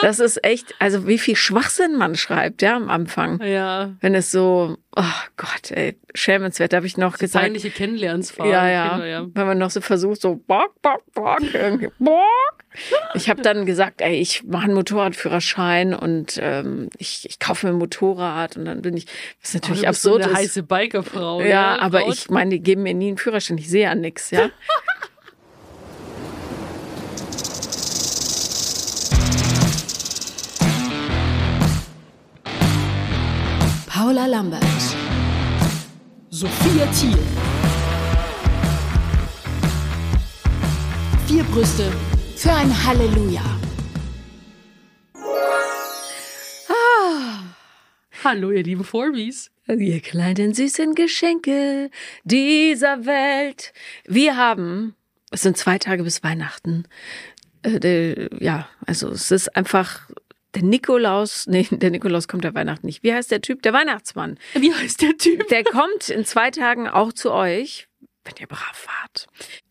Das ist echt, also wie viel Schwachsinn man schreibt, ja, am Anfang. Ja. Wenn es so, oh Gott, ey, schämenswert, habe ich noch Das gesagt. peinliche Kennenlernsphase. Ja, ja. Kinder, ja. Wenn man noch so versucht, so bock, bock, bock, irgendwie bock. Ich habe dann gesagt, ey, ich mache einen Motorradführerschein und ähm, ich, ich kaufe mir ein Motorrad und dann bin ich, was Oh, natürlich du bist so absurd eine ist. heiße Bikerfrau. ja, ne? aber Braut. ich meine, die geben mir nie einen Führerschein, ich sehe ja nix, ja. Paula Lambert. Sophia Thiel. Vier Brüste für ein Halleluja. Hallo, ihr lieben Forbis. Ihr kleinen süßen Geschenke dieser Welt. Wir haben, es sind zwei Tage bis Weihnachten. Äh, der, ja, also es ist einfach der Nikolaus, nee, der Nikolaus kommt der Weihnachten nicht. Wie heißt der Typ? Der Weihnachtsmann. Wie heißt der Typ? Der kommt in zwei Tagen auch zu euch, wenn ihr brav wart.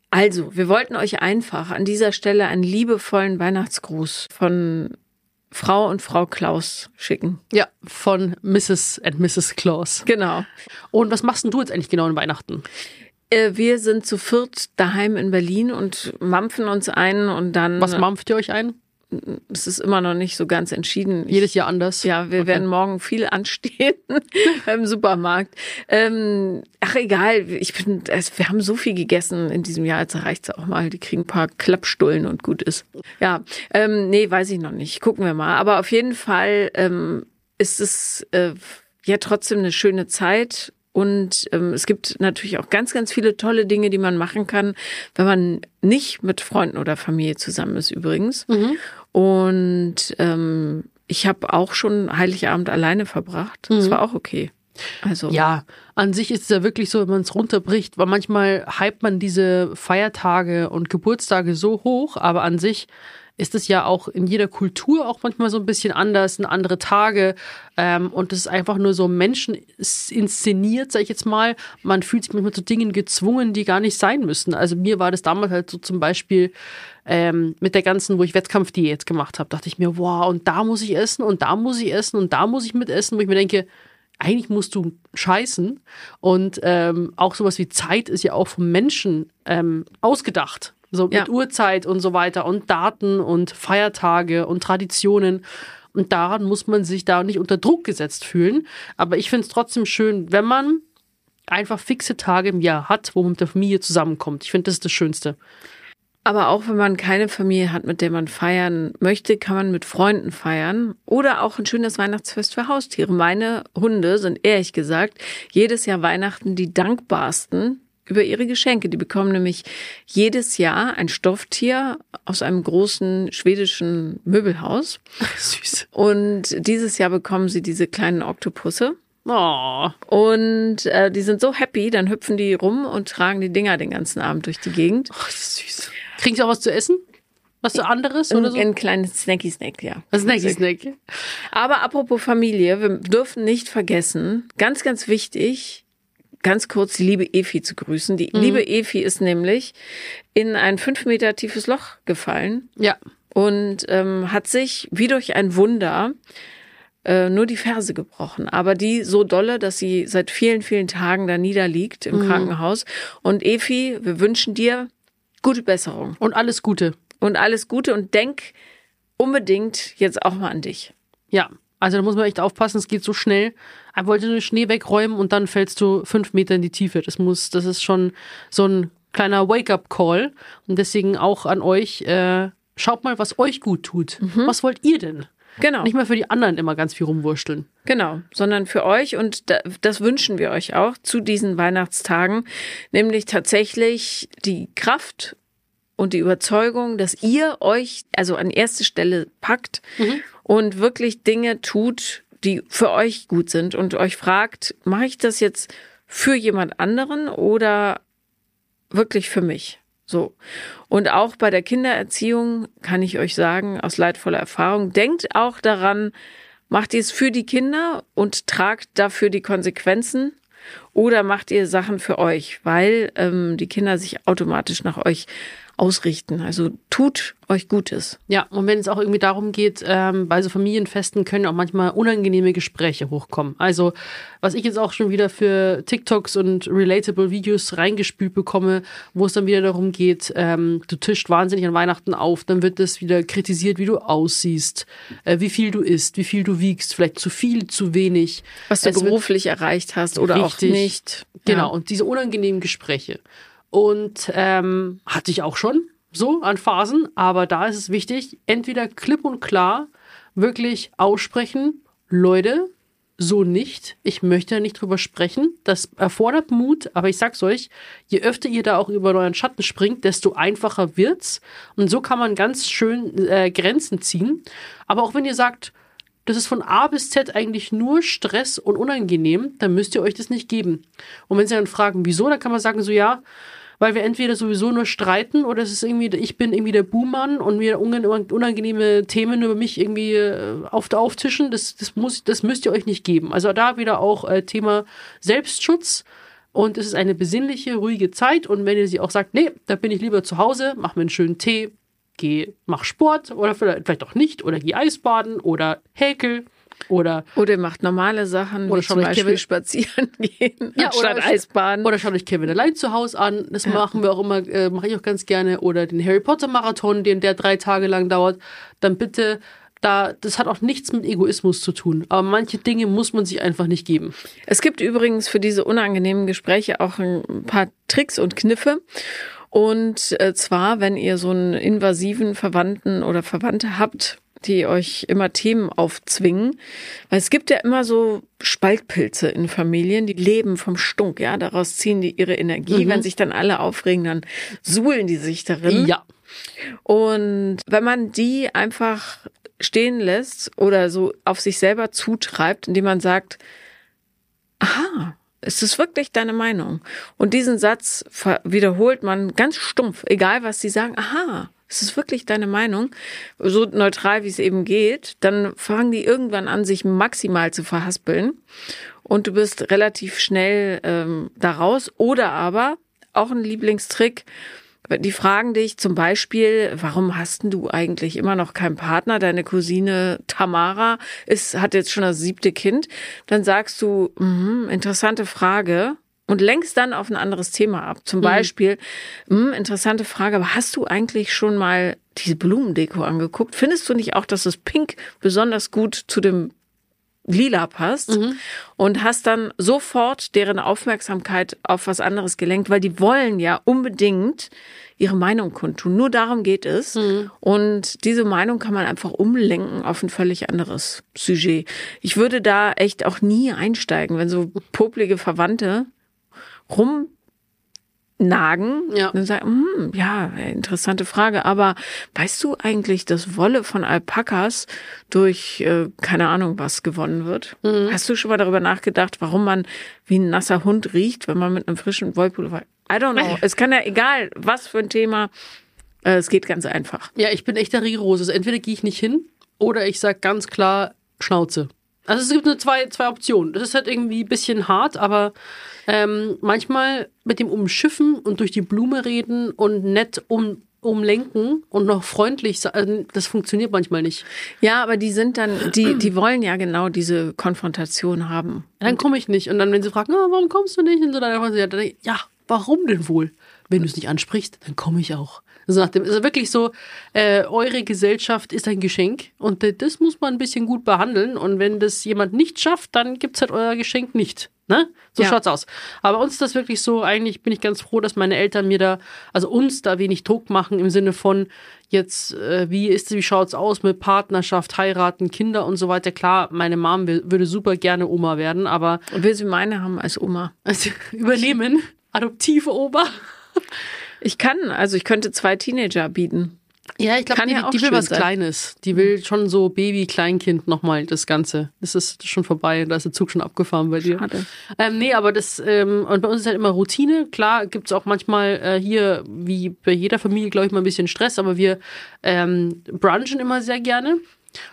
Also, wir wollten euch einfach an dieser Stelle einen liebevollen Weihnachtsgruß von Frau und Frau Klaus schicken. Ja, von Mrs. and Mrs. Claus. Genau. Und was machst denn du jetzt eigentlich genau an Weihnachten? Äh, Wir sind zu viert daheim in Berlin und mampfen uns ein und dann. Was mampft ihr euch ein? Es ist immer noch nicht so ganz entschieden. Ich- Jedes Jahr anders? Ja, wir Okay. werden morgen viel anstehen beim Supermarkt. Ähm, ach egal, ich bin, wir haben so viel gegessen in diesem Jahr, jetzt reicht's auch mal. Die kriegen ein paar Klappstullen und gut ist. Ja, ähm, nee, weiß ich noch nicht. Gucken wir mal. Aber auf jeden Fall ähm, ist es äh, ja trotzdem eine schöne Zeit. Und ähm, es gibt natürlich auch ganz, ganz viele tolle Dinge, die man machen kann, wenn man nicht mit Freunden oder Familie zusammen ist übrigens. Und ähm, ich habe auch schon Heiligabend alleine verbracht. Das war auch okay. Also Ja, an sich ist es ja wirklich so, wenn man es runterbricht, weil manchmal hypt man diese Feiertage und Geburtstage so hoch, aber an sich ist es ja auch in jeder Kultur auch manchmal so ein bisschen anders, sind andere Tage ähm, und es ist einfach nur so Menschen inszeniert, sag ich jetzt mal. Man fühlt sich manchmal zu Dingen gezwungen, die gar nicht sein müssen. Also mir war das damals halt so zum Beispiel ähm, mit der ganzen, wo ich Wettkampfdiät gemacht habe, dachte ich mir, wow, und da muss ich essen und da muss ich essen und da muss ich mit essen, wo ich mir denke, eigentlich musst du scheißen. Und ähm, auch sowas wie Zeit ist ja auch vom Menschen ähm, ausgedacht. So Ja. mit Uhrzeit und so weiter und Daten und Feiertage und Traditionen. Und daran muss man sich da nicht unter Druck gesetzt fühlen. Aber ich finde es trotzdem schön, wenn man einfach fixe Tage im Jahr hat, wo man mit der Familie zusammenkommt. Ich finde, das ist das Schönste. Aber auch wenn man keine Familie hat, mit der man feiern möchte, kann man mit Freunden feiern oder auch ein schönes Weihnachtsfest für Haustiere. Meine Hunde sind ehrlich gesagt jedes Jahr Weihnachten die dankbarsten über ihre Geschenke. Die bekommen nämlich jedes Jahr ein Stofftier aus einem großen schwedischen Möbelhaus. Süß. Und dieses Jahr bekommen sie diese kleinen Oktopusse. Oh. Und äh, die sind so happy, dann hüpfen die rum und tragen die Dinger den ganzen Abend durch die Gegend. oh, das ist süß. Kriegen sie auch was zu essen? Was so anderes oder so? Ein kleines Snacky-Snack, ja. Was Snacky Snack. Aber apropos Familie, wir dürfen nicht vergessen, ganz, ganz wichtig, ganz kurz die liebe Efi zu grüßen. Die liebe Efi ist nämlich in ein fünf Meter tiefes Loch gefallen Ja. und ähm, hat sich wie durch ein Wunder äh, nur die Ferse gebrochen, aber die so dolle, dass sie seit vielen, vielen Tagen da niederliegt im Krankenhaus. Und Efi, wir wünschen dir gute Besserung Und alles Gute. und alles Gute und denk unbedingt jetzt auch mal an dich. Ja. Also da muss man echt aufpassen, es geht so schnell. Er wollte nur Schnee wegräumen und dann fällst du fünf Meter in die Tiefe. Das muss, das ist schon so ein kleiner Wake-up-Call. Und deswegen auch an euch, äh, schaut mal, was euch gut tut. Was wollt ihr denn? Genau. Nicht mal für die anderen immer ganz viel rumwurschteln. Genau, sondern für euch und da, das wünschen wir euch auch zu diesen Weihnachtstagen, nämlich tatsächlich die Kraft und die Überzeugung, dass ihr euch also an erste Stelle packt und wirklich Dinge tut, die für euch gut sind und euch fragt, mache ich das jetzt für jemand anderen oder wirklich für mich? So. Und auch bei der Kindererziehung kann ich euch sagen, aus leidvoller Erfahrung, denkt auch daran, macht ihr es für die Kinder und tragt dafür die Konsequenzen oder macht ihr Sachen für euch, weil ähm, die Kinder sich automatisch nach euch ausrichten. Also tut euch Gutes. Ja, und wenn es auch irgendwie darum geht, ähm, bei so Familienfesten können auch manchmal unangenehme Gespräche hochkommen. Also, was ich jetzt auch schon wieder für TikToks und relatable Videos reingespült bekomme, wo es dann wieder darum geht, ähm, du tischst wahnsinnig an Weihnachten auf, dann wird es wieder kritisiert, wie du aussiehst, äh, wie viel du isst, wie viel du wiegst, vielleicht zu viel, zu wenig. Was du Es beruflich erreicht hast oder Richtig. auch nicht. Genau, Ja. und diese unangenehmen Gespräche. Und ähm, hatte ich auch schon so an Phasen, aber da ist es wichtig, entweder klipp und klar wirklich aussprechen, Leute, so nicht. Ich möchte da nicht drüber sprechen. Das erfordert Mut, aber ich sag's euch, je öfter ihr da auch über euren Schatten springt, desto einfacher wird's. Und so kann man ganz schön äh, Grenzen ziehen. Aber auch wenn ihr sagt, das ist von A bis Z eigentlich nur Stress und unangenehm, dann müsst ihr euch das nicht geben. Und wenn sie dann fragen, wieso, dann kann man sagen, so ja, weil wir entweder sowieso nur streiten oder es ist irgendwie, ich bin irgendwie der Buhmann und mir unang- unangenehme Themen über mich irgendwie äh, auf, auftischen, das, das, muss, das müsst ihr euch nicht geben. Also da wieder auch äh, Thema Selbstschutz. Und es ist eine besinnliche, ruhige Zeit. Und wenn ihr sie auch sagt, nee, da bin ich lieber zu Hause, mach mir einen schönen Tee, geh, mach Sport oder vielleicht, vielleicht auch nicht oder geh Eisbaden oder häkel oder Oder ihr macht normale Sachen, Oder wie zum Beispiel Kevin- spazieren gehen, Ja, anstatt oder- Eisbaden. Oder schaut euch Kevin allein zu Hause an. Das machen wir auch immer, äh, mache ich auch ganz gerne. Oder den Harry Potter Marathon, den der drei Tage lang dauert. Dann bitte, da, das hat auch nichts mit Egoismus zu tun. Aber manche Dinge muss man sich einfach nicht geben. Es gibt übrigens für diese unangenehmen Gespräche auch ein paar Tricks und Kniffe. Und äh, zwar, wenn ihr so einen invasiven Verwandten oder Verwandte habt, die euch immer Themen aufzwingen. Weil es gibt ja immer so Spaltpilze in Familien, die leben vom Stunk, ja. Daraus ziehen die ihre Energie. Wenn sich dann alle aufregen, dann suhlen die sich darin. Ja. Und wenn man die einfach stehen lässt oder so auf sich selber zutreibt, indem man sagt, aha, ist es wirklich deine Meinung? Und diesen Satz wiederholt man ganz stumpf, egal was sie sagen, aha, ist es wirklich deine Meinung? So neutral, wie es eben geht, dann fangen die irgendwann an, sich maximal zu verhaspeln und du bist relativ schnell ähm, daraus. Oder aber, auch ein Lieblingstrick, die fragen dich zum Beispiel, warum hast denn du eigentlich immer noch keinen Partner? Deine Cousine Tamara ist, hat jetzt schon das siebte Kind. Dann sagst du, mhm, interessante Frage. Und lenkst dann auf ein anderes Thema ab. Zum Beispiel, mhm, interessante Frage, aber hast du eigentlich schon mal diese Blumendeko angeguckt? Findest du nicht auch, dass das Pink besonders gut zu dem lila passt und hast dann sofort deren Aufmerksamkeit auf was anderes gelenkt, weil die wollen ja unbedingt ihre Meinung kundtun. Nur darum geht es. Und diese Meinung kann man einfach umlenken auf ein völlig anderes Sujet. Ich würde da echt auch nie einsteigen, wenn so poplige Verwandte rumnagen. Ja. Dann sagen, hm, ja, interessante Frage. Aber weißt du eigentlich, dass Wolle von Alpakas durch, äh, keine Ahnung, was gewonnen wird? Hast du schon mal darüber nachgedacht, warum man wie ein nasser Hund riecht, wenn man mit einem frischen Wollpullover... I don't know. Es kann ja egal, was für ein Thema. Äh, es geht ganz einfach. Ja, ich bin echt der Rigorose. Also entweder gehe ich nicht hin oder ich sag ganz klar Schnauze. Also es gibt nur zwei, zwei Optionen. Das ist halt irgendwie ein bisschen hart, aber ähm, manchmal mit dem Umschiffen und durch die Blume reden und nett um, umlenken und noch freundlich sein, das funktioniert manchmal nicht. Ja, aber die sind dann, die, die wollen ja genau diese Konfrontation haben. Dann komme ich nicht. Und dann, wenn sie fragen, oh, warum kommst du nicht? Und so, dann ich, ja, warum denn wohl? Wenn du es nicht ansprichst, dann komme ich auch. Also nach dem, also wirklich so, äh, eure Gesellschaft ist ein Geschenk und das muss man ein bisschen gut behandeln. Und wenn das jemand nicht schafft, dann gibt's halt euer Geschenk nicht. Ne? So Ja. schaut's aus. Aber uns ist das wirklich so, eigentlich bin ich ganz froh, dass meine Eltern mir da, also uns da wenig Druck machen im Sinne von jetzt, äh, wie ist, wie schaut's aus mit Partnerschaft, heiraten, Kinder und so weiter. Klar, meine Mom will, würde super gerne Oma werden, aber Will sie meine haben als Oma. also, übernehmen, adoptive Oma. Ich kann, also ich könnte zwei Teenager bieten. Ja, ich glaube, Kann die, ja auch die will was sein. Kleines. Die will schon so Baby, Kleinkind nochmal das Ganze. Das ist schon vorbei. Da ist der Zug schon abgefahren bei dir. Schade. Ähm, nee, aber das, ähm, und bei uns ist halt immer Routine. Klar gibt's auch manchmal äh, hier, wie bei jeder Familie, glaube ich, mal ein bisschen Stress, aber wir ähm, brunchen immer sehr gerne.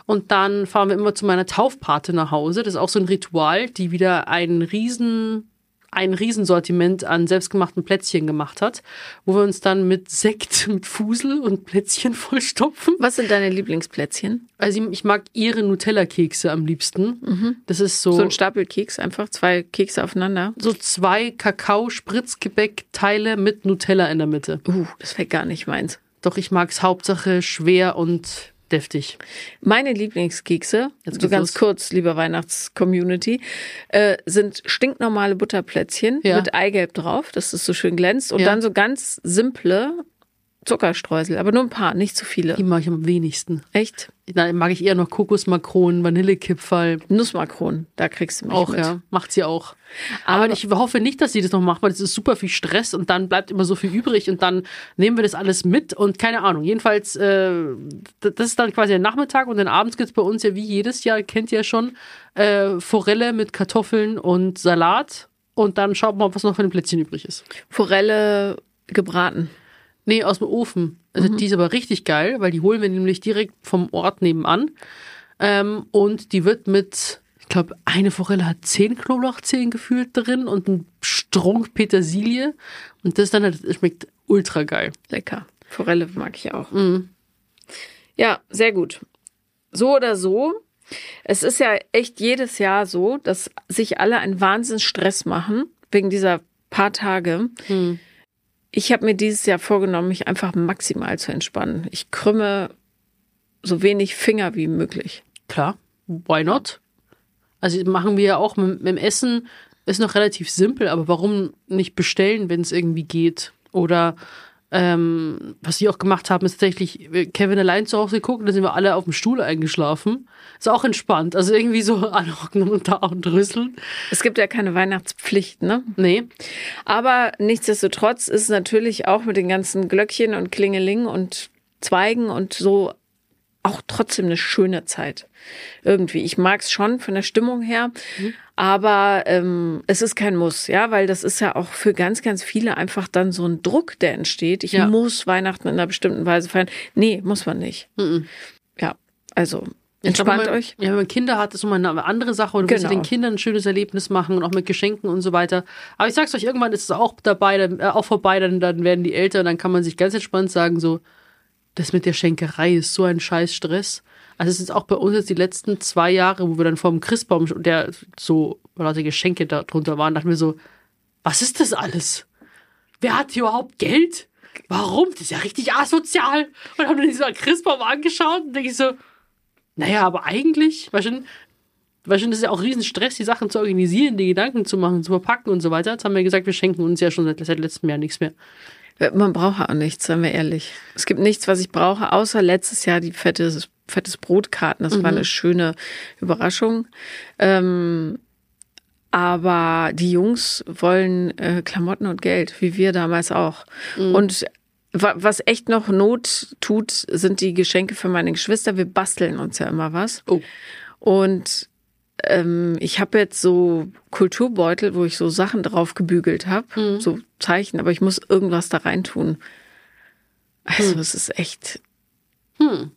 Und dann fahren wir immer zu meiner Taufpate nach Hause. Das ist auch so ein Ritual, die wieder einen riesen ein Riesensortiment an selbstgemachten Plätzchen gemacht hat, wo wir uns dann mit Sekt, mit Fusel und Plätzchen vollstopfen. Was sind deine Lieblingsplätzchen? Also ich mag ihre Nutella-Kekse am liebsten. Das ist so, So ein Stapel Keks, einfach zwei Kekse aufeinander. so zwei Kakao-Spritzgebäck-Teile mit Nutella in der Mitte. Uh, das wäre gar nicht meins. Doch ich mag's Hauptsache schwer und deftig. Meine Lieblingskekse, Jetzt so ganz los. kurz, lieber Weihnachts-Community, äh, sind stinknormale Butterplätzchen Ja. mit Eigelb drauf, dass es so schön glänzt. Und Ja. dann so ganz simple Zuckerstreusel, aber nur ein paar, nicht zu viele. Die mag ich am wenigsten. Echt? Da mag ich eher noch Kokosmakronen, Vanillekipferl. Nussmakronen, da kriegst du mich Auch, mit. ja. Macht sie auch. Aber, ich hoffe nicht, dass sie das noch macht, weil das ist super viel Stress und dann bleibt immer so viel übrig und dann nehmen wir das alles mit und keine Ahnung. Jedenfalls, äh, das ist dann quasi der Nachmittag und dann abends gibt's bei uns ja wie jedes Jahr, kennt ihr ja schon, äh, Forelle mit Kartoffeln und Salat und dann schaut mal, was noch von den Plätzchen übrig ist. Forelle gebraten. Nee, aus dem Ofen. Also die ist aber richtig geil, weil die holen wir nämlich direkt vom Ort nebenan. Ähm, und die wird mit, ich glaube, eine Forelle hat zehn Knoblauchzehen gefühlt drin und ein Strunk Petersilie. Und das dann, das schmeckt ultra geil. Lecker. Forelle mag ich auch. Mhm. Ja, sehr gut. So oder so. Es ist ja echt jedes Jahr so, dass sich alle einen Wahnsinnsstress machen wegen dieser paar Tage. Mhm. Ich habe mir dieses Jahr vorgenommen, mich einfach maximal zu entspannen. Ich krümme so wenig Finger wie möglich. Klar, why not? Also machen wir ja auch mit, mit dem Essen, ist noch relativ simpel, aber warum nicht bestellen, wenn es irgendwie geht? Oder ähm, was wir auch gemacht haben, ist tatsächlich äh, Kevin allein zu Hause geguckt, da sind wir alle auf dem Stuhl eingeschlafen. Ist auch entspannt. Also irgendwie so anhocken und da und rüsseln. Es gibt ja keine Weihnachtspflicht, ne? Nee. Aber nichtsdestotrotz ist natürlich auch mit den ganzen Glöckchen und Klingeling und Zweigen und so auch trotzdem eine schöne Zeit. Irgendwie. Ich mag's schon von der Stimmung her, aber ähm, es ist kein Muss, ja, weil das ist ja auch für ganz, ganz viele einfach dann so ein Druck, der entsteht. Ich Ja. muss Weihnachten in einer bestimmten Weise feiern. Nee, muss man nicht. Mhm. Ja, also entspannt man, euch. Ja, wenn man Kinder hat, ist nochmal eine andere Sache. Und du Genau. den Kindern ein schönes Erlebnis machen und auch mit Geschenken und so weiter. Aber ich sag's euch, irgendwann ist es auch dabei, dann, äh, auch vorbei, dann, dann werden die älter und dann kann man sich ganz entspannt sagen, so, das mit der Schenkerei ist so ein scheiß Stress. Also es ist auch bei uns jetzt die letzten zwei Jahre, wo wir dann vor dem Christbaum, der so lauter Geschenke da drunter waren, dachten wir so, was ist das alles? Wer hat hier überhaupt Geld? Warum? Das ist ja richtig asozial. Und haben dann diesen Christbaum angeschaut und denke ich so, naja, aber eigentlich, schon das ist ja auch riesen Stress, die Sachen zu organisieren, die Gedanken zu machen, zu verpacken und so weiter. Jetzt haben wir gesagt, wir schenken uns ja schon seit, seit letztem Jahr nichts mehr. Man braucht auch nichts, seien wir ehrlich. Es gibt nichts, was ich brauche, außer letztes Jahr die fette, fettes Brotkarten. Das war eine schöne Überraschung. Ähm, aber die Jungs wollen äh, Klamotten und Geld, wie wir damals auch. Und wa was echt noch Not tut, sind die Geschenke für meine Geschwister. Wir basteln uns ja immer was. Oh. Und ähm, ich habe jetzt so Kulturbeutel, wo ich so Sachen drauf gebügelt habe, so Zeichen, aber ich muss irgendwas da reintun. Also es ist echt Hm.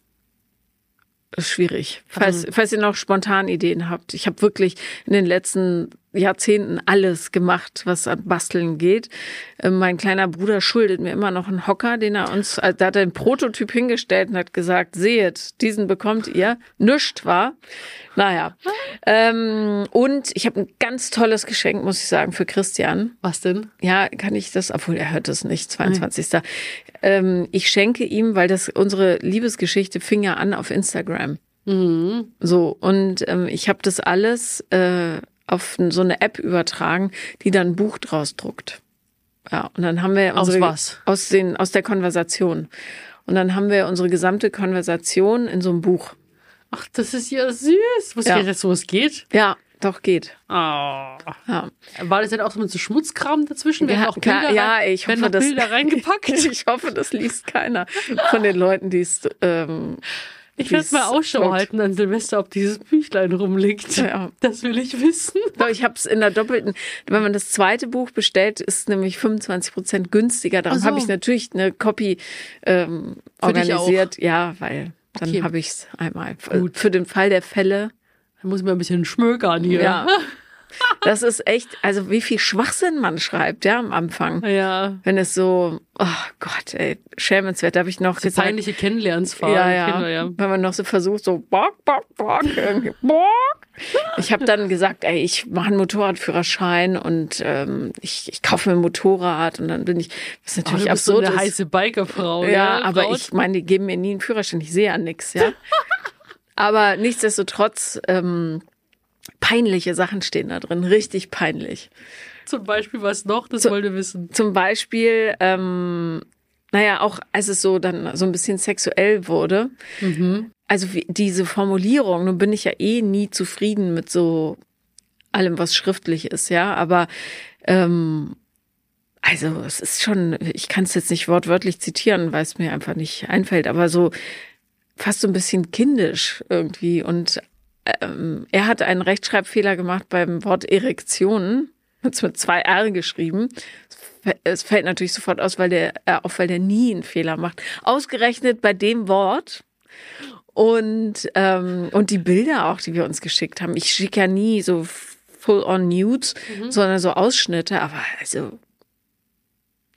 schwierig. Falls, falls ihr noch spontan Ideen habt. Ich habe wirklich in den letzten Jahrzehnten alles gemacht, was an Basteln geht. Äh, Mein kleiner Bruder schuldet mir immer noch einen Hocker, den er uns, äh, da hat er einen Prototyp hingestellt und hat gesagt, seht, diesen bekommt ihr. Nischt war. Naja. Ähm, und ich habe ein ganz tolles Geschenk, muss ich sagen, für Christian. Was denn? Ja, kann ich das, obwohl er hört es nicht, 22. Ähm, ich schenke ihm, weil das unsere Liebesgeschichte fing ja an auf Instagram. Mhm. So, und ähm, ich habe das alles äh, auf so eine App übertragen, die dann ein Buch draus druckt. Ja, und dann haben wir Aus unsere, was? Aus, den, aus der Konversation. Und dann haben wir unsere gesamte Konversation in so einem Buch. Ach, das ist ja süß. Wusste Ja. ich jetzt, wo es geht? Ja, doch geht. Oh. Ja. War das denn auch so mit so Schmutzkram dazwischen? Werden Ja, auch Bilder ja, ich hoffe, das Bilder reingepackt. ich hoffe, das liest keiner von den Leuten, die es ähm, Ich werde mal Ausschau Gott. halten an Silvester, ob dieses Büchlein rumliegt. Ja. Das will ich wissen. Ich habe es in der doppelten. Wenn man das zweite Buch bestellt, ist es nämlich 25 Prozent günstiger. Darum so. habe ich natürlich eine Copy ähm, Für organisiert. Ja, weil dann Okay. habe ich es einmal. Gut. Für den Fall der Fälle. Da muss ich mal ein bisschen schmökern hier. Ja. Das ist echt, also wie viel Schwachsinn man schreibt, ja, am Anfang. Ja. Wenn es so, oh Gott, ey, schämenswert, da habe ich noch So gesagt. peinliche Kennenlernsfragen. Ja, ja. Kinder, ja. Wenn man noch so versucht, so bock, bock, bock, irgendwie bock. Ich habe dann gesagt, ey, ich mache einen Motorradführerschein und ähm, ich, ich kaufe mir ein Motorrad und dann bin ich, was Oh, natürlich du bist so absurd eine ist. heiße Bikerfrau. Ja, ne? aber Braut. ich meine, die geben mir nie einen Führerschein, ich sehe ja nix, ja. aber nichtsdestotrotz, ähm, peinliche Sachen stehen da drin, richtig peinlich. Zum Beispiel was noch, das So- wollte wissen. Zum Beispiel, ähm, naja, auch als es so dann so ein bisschen sexuell wurde, also wie, diese Formulierung, nun bin ich ja eh nie zufrieden mit so allem, was schriftlich ist, ja, aber ähm, also es ist schon, ich kann es jetzt nicht wortwörtlich zitieren, weil es mir einfach nicht einfällt, aber so fast so ein bisschen kindisch irgendwie. Und ähm, er hat einen Rechtschreibfehler gemacht beim Wort Erektion, hat's mit zwei R geschrieben. Es fällt natürlich sofort aus, weil der, äh, auf, weil der nie einen Fehler macht. Ausgerechnet bei dem Wort. Und, ähm, und die Bilder auch, die wir uns geschickt haben. Ich schicke ja nie so full-on Nudes, sondern so Ausschnitte. Aber also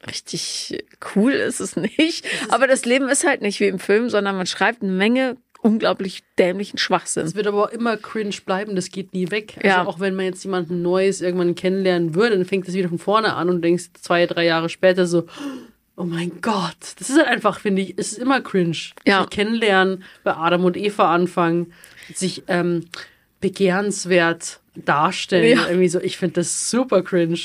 richtig cool ist es nicht. Aber das Leben ist halt nicht wie im Film, sondern man schreibt eine Menge unglaublich dämlichen Schwachsinn. Es wird aber auch immer cringe bleiben, das geht nie weg. Also Ja. auch wenn man jetzt jemanden Neues irgendwann kennenlernen würde, dann fängt das wieder von vorne an und denkst zwei, drei Jahre später so, oh mein Gott, das ist halt einfach, finde ich, es ist immer cringe. Ja. Sich kennenlernen, bei Adam und Eva anfangen, sich ähm, begehrenswert darstellen. Ja. Irgendwie so, ich finde das super cringe.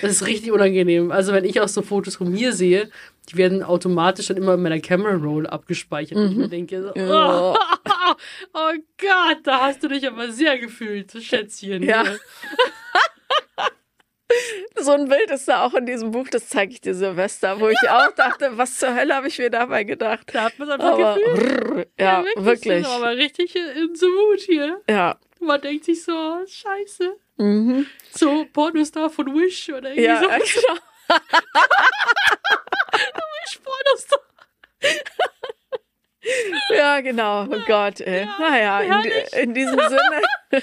Das ist richtig unangenehm. Also wenn ich auch so Fotos von mir sehe, die werden automatisch dann immer in meiner Camera Roll abgespeichert. Und ich mir denke so, Ja. oh, oh Gott, da hast du dich aber sehr gefühlt, Schätzchen. Ja. So ein Bild ist da auch in diesem Buch, das zeige ich dir Silvester, wo ich auch dachte, was zur Hölle habe ich mir dabei gedacht. Da hat man es einfach Aber gefühlt. ja, wirklich. So, aber richtig in the mood hier. Ja. Man denkt sich so, scheiße. Mhm. So Pornostar von Wish oder irgendwie Ja, so. genau. Wish Pornostar. Ja, genau. Oh Gott, ey. naja, herrlich. in, in diesem Sinne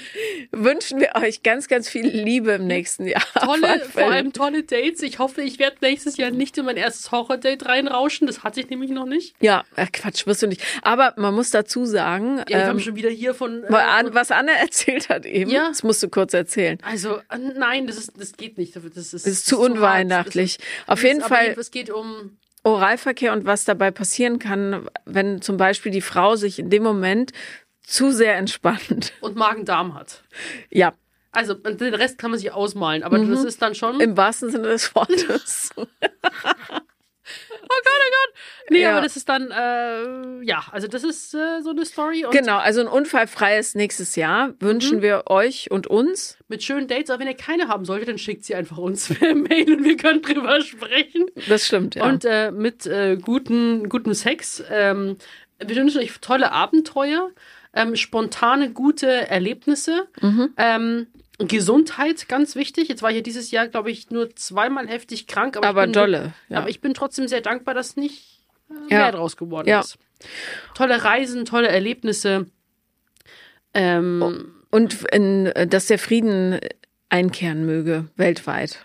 wünschen wir euch ganz, ganz viel Liebe im nächsten Jahr. Tolle, vor allem tolle Dates. Ich hoffe, ich werde nächstes Jahr nicht in mein erstes Horror-Date reinrauschen. Das hatte ich nämlich noch nicht. Ja, äh, Quatsch, wirst du nicht. Aber man muss dazu sagen, Ja, wir haben ähm, schon wieder hier von. äh, was Anne erzählt hat eben, Ja. das musst du kurz erzählen. also, äh, nein, das, ist, das geht nicht. Das ist, das ist zu unweihnachtlich. Auf jeden Fall Es geht um. Oralverkehr und was dabei passieren kann, wenn zum Beispiel die Frau sich in dem Moment zu sehr entspannt. Und Magen-Darm hat. Ja, Also, den Rest kann man sich ausmalen. Aber Mhm. das ist dann schon. im wahrsten Sinne des Wortes. nee, ja. aber das ist dann. Äh, ja, also, das ist äh, so eine Story. Genau, also ein unfallfreies nächstes Jahr wünschen Mhm. wir euch und uns. mit schönen Dates. Aber wenn ihr keine haben solltet, dann schickt sie einfach uns per Mail und wir können drüber sprechen. Das stimmt, ja. Und äh, mit äh, guten, gutem Sex. Ähm, wir wünschen euch tolle Abenteuer, ähm, spontane, gute Erlebnisse. Mhm. Ähm, Gesundheit, ganz wichtig. Jetzt war ich ja dieses Jahr, glaube ich, nur zweimal heftig krank. Aber, aber ich bin, dolle. Ja. Aber ich bin trotzdem sehr dankbar, dass nicht äh, Ja. mehr draus geworden Ja. ist. Tolle Reisen, tolle Erlebnisse. Ähm, und in, dass der Frieden einkehren möge, weltweit.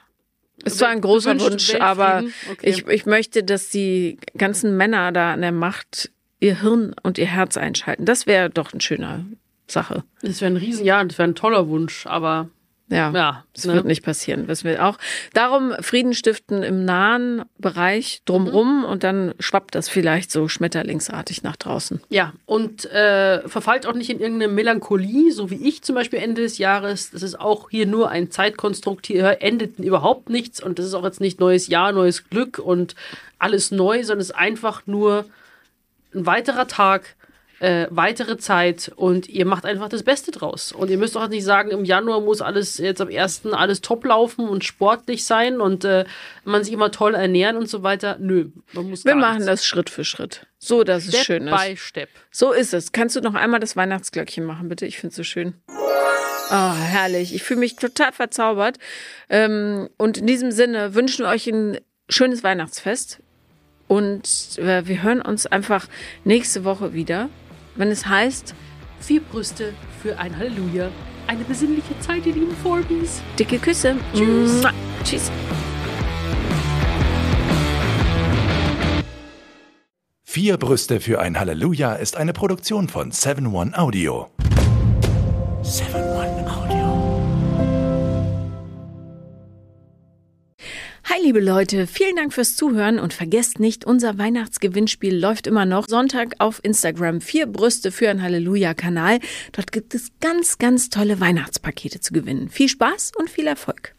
Ist zwar ein großer Wunsch, Weltfrieden? aber Okay. ich, ich möchte, dass die ganzen Männer da an der Macht ihr Hirn und ihr Herz einschalten. Das wäre doch eine schöne Sache. das wäre ein Riesen, ja, das wäre ein toller Wunsch, aber Ja, ja. das ne? wird nicht passieren, wissen wir auch. Darum Frieden stiften im nahen Bereich drumrum und dann schwappt das vielleicht so schmetterlingsartig nach draußen. Ja, und äh, verfallt auch nicht in irgendeine Melancholie, so wie ich zum Beispiel Ende des Jahres. Das ist auch hier nur ein Zeitkonstrukt. Hier endet überhaupt nichts und das ist auch jetzt nicht neues Jahr, neues Glück und alles neu, sondern es ist einfach nur ein weiterer Tag, äh, weitere Zeit und ihr macht einfach das Beste draus. Und ihr müsst auch nicht sagen, im Januar muss alles jetzt am 1. alles top laufen und sportlich sein und äh, man sich immer toll ernähren und so weiter. Nö, man muss Wir machen nichts. das Schritt für Schritt. So, dass es Step schön ist. by Step. So ist es. Kannst du noch einmal das Weihnachtsglöckchen machen, bitte? Ich finde es so schön. Oh, herrlich. Ich fühle mich total verzaubert. Ähm, und in diesem Sinne wünschen wir euch ein schönes Weihnachtsfest. Und äh, wir hören uns einfach nächste Woche wieder, wenn es heißt Vier Brüste für ein Halleluja. Eine besinnliche Zeit, ihr lieben Forbies. Dicke Küsse. Tschüss. Tschüss. Vier Brüste für ein Halleluja ist eine Produktion von 7-One Audio. 7-One Hi liebe Leute, vielen Dank fürs Zuhören und vergesst nicht, unser Weihnachtsgewinnspiel läuft immer noch Sonntag auf Instagram. Vier Brüste für ein Halleluja-Kanal. Dort gibt es ganz, ganz tolle Weihnachtspakete zu gewinnen. Viel Spaß und viel Erfolg.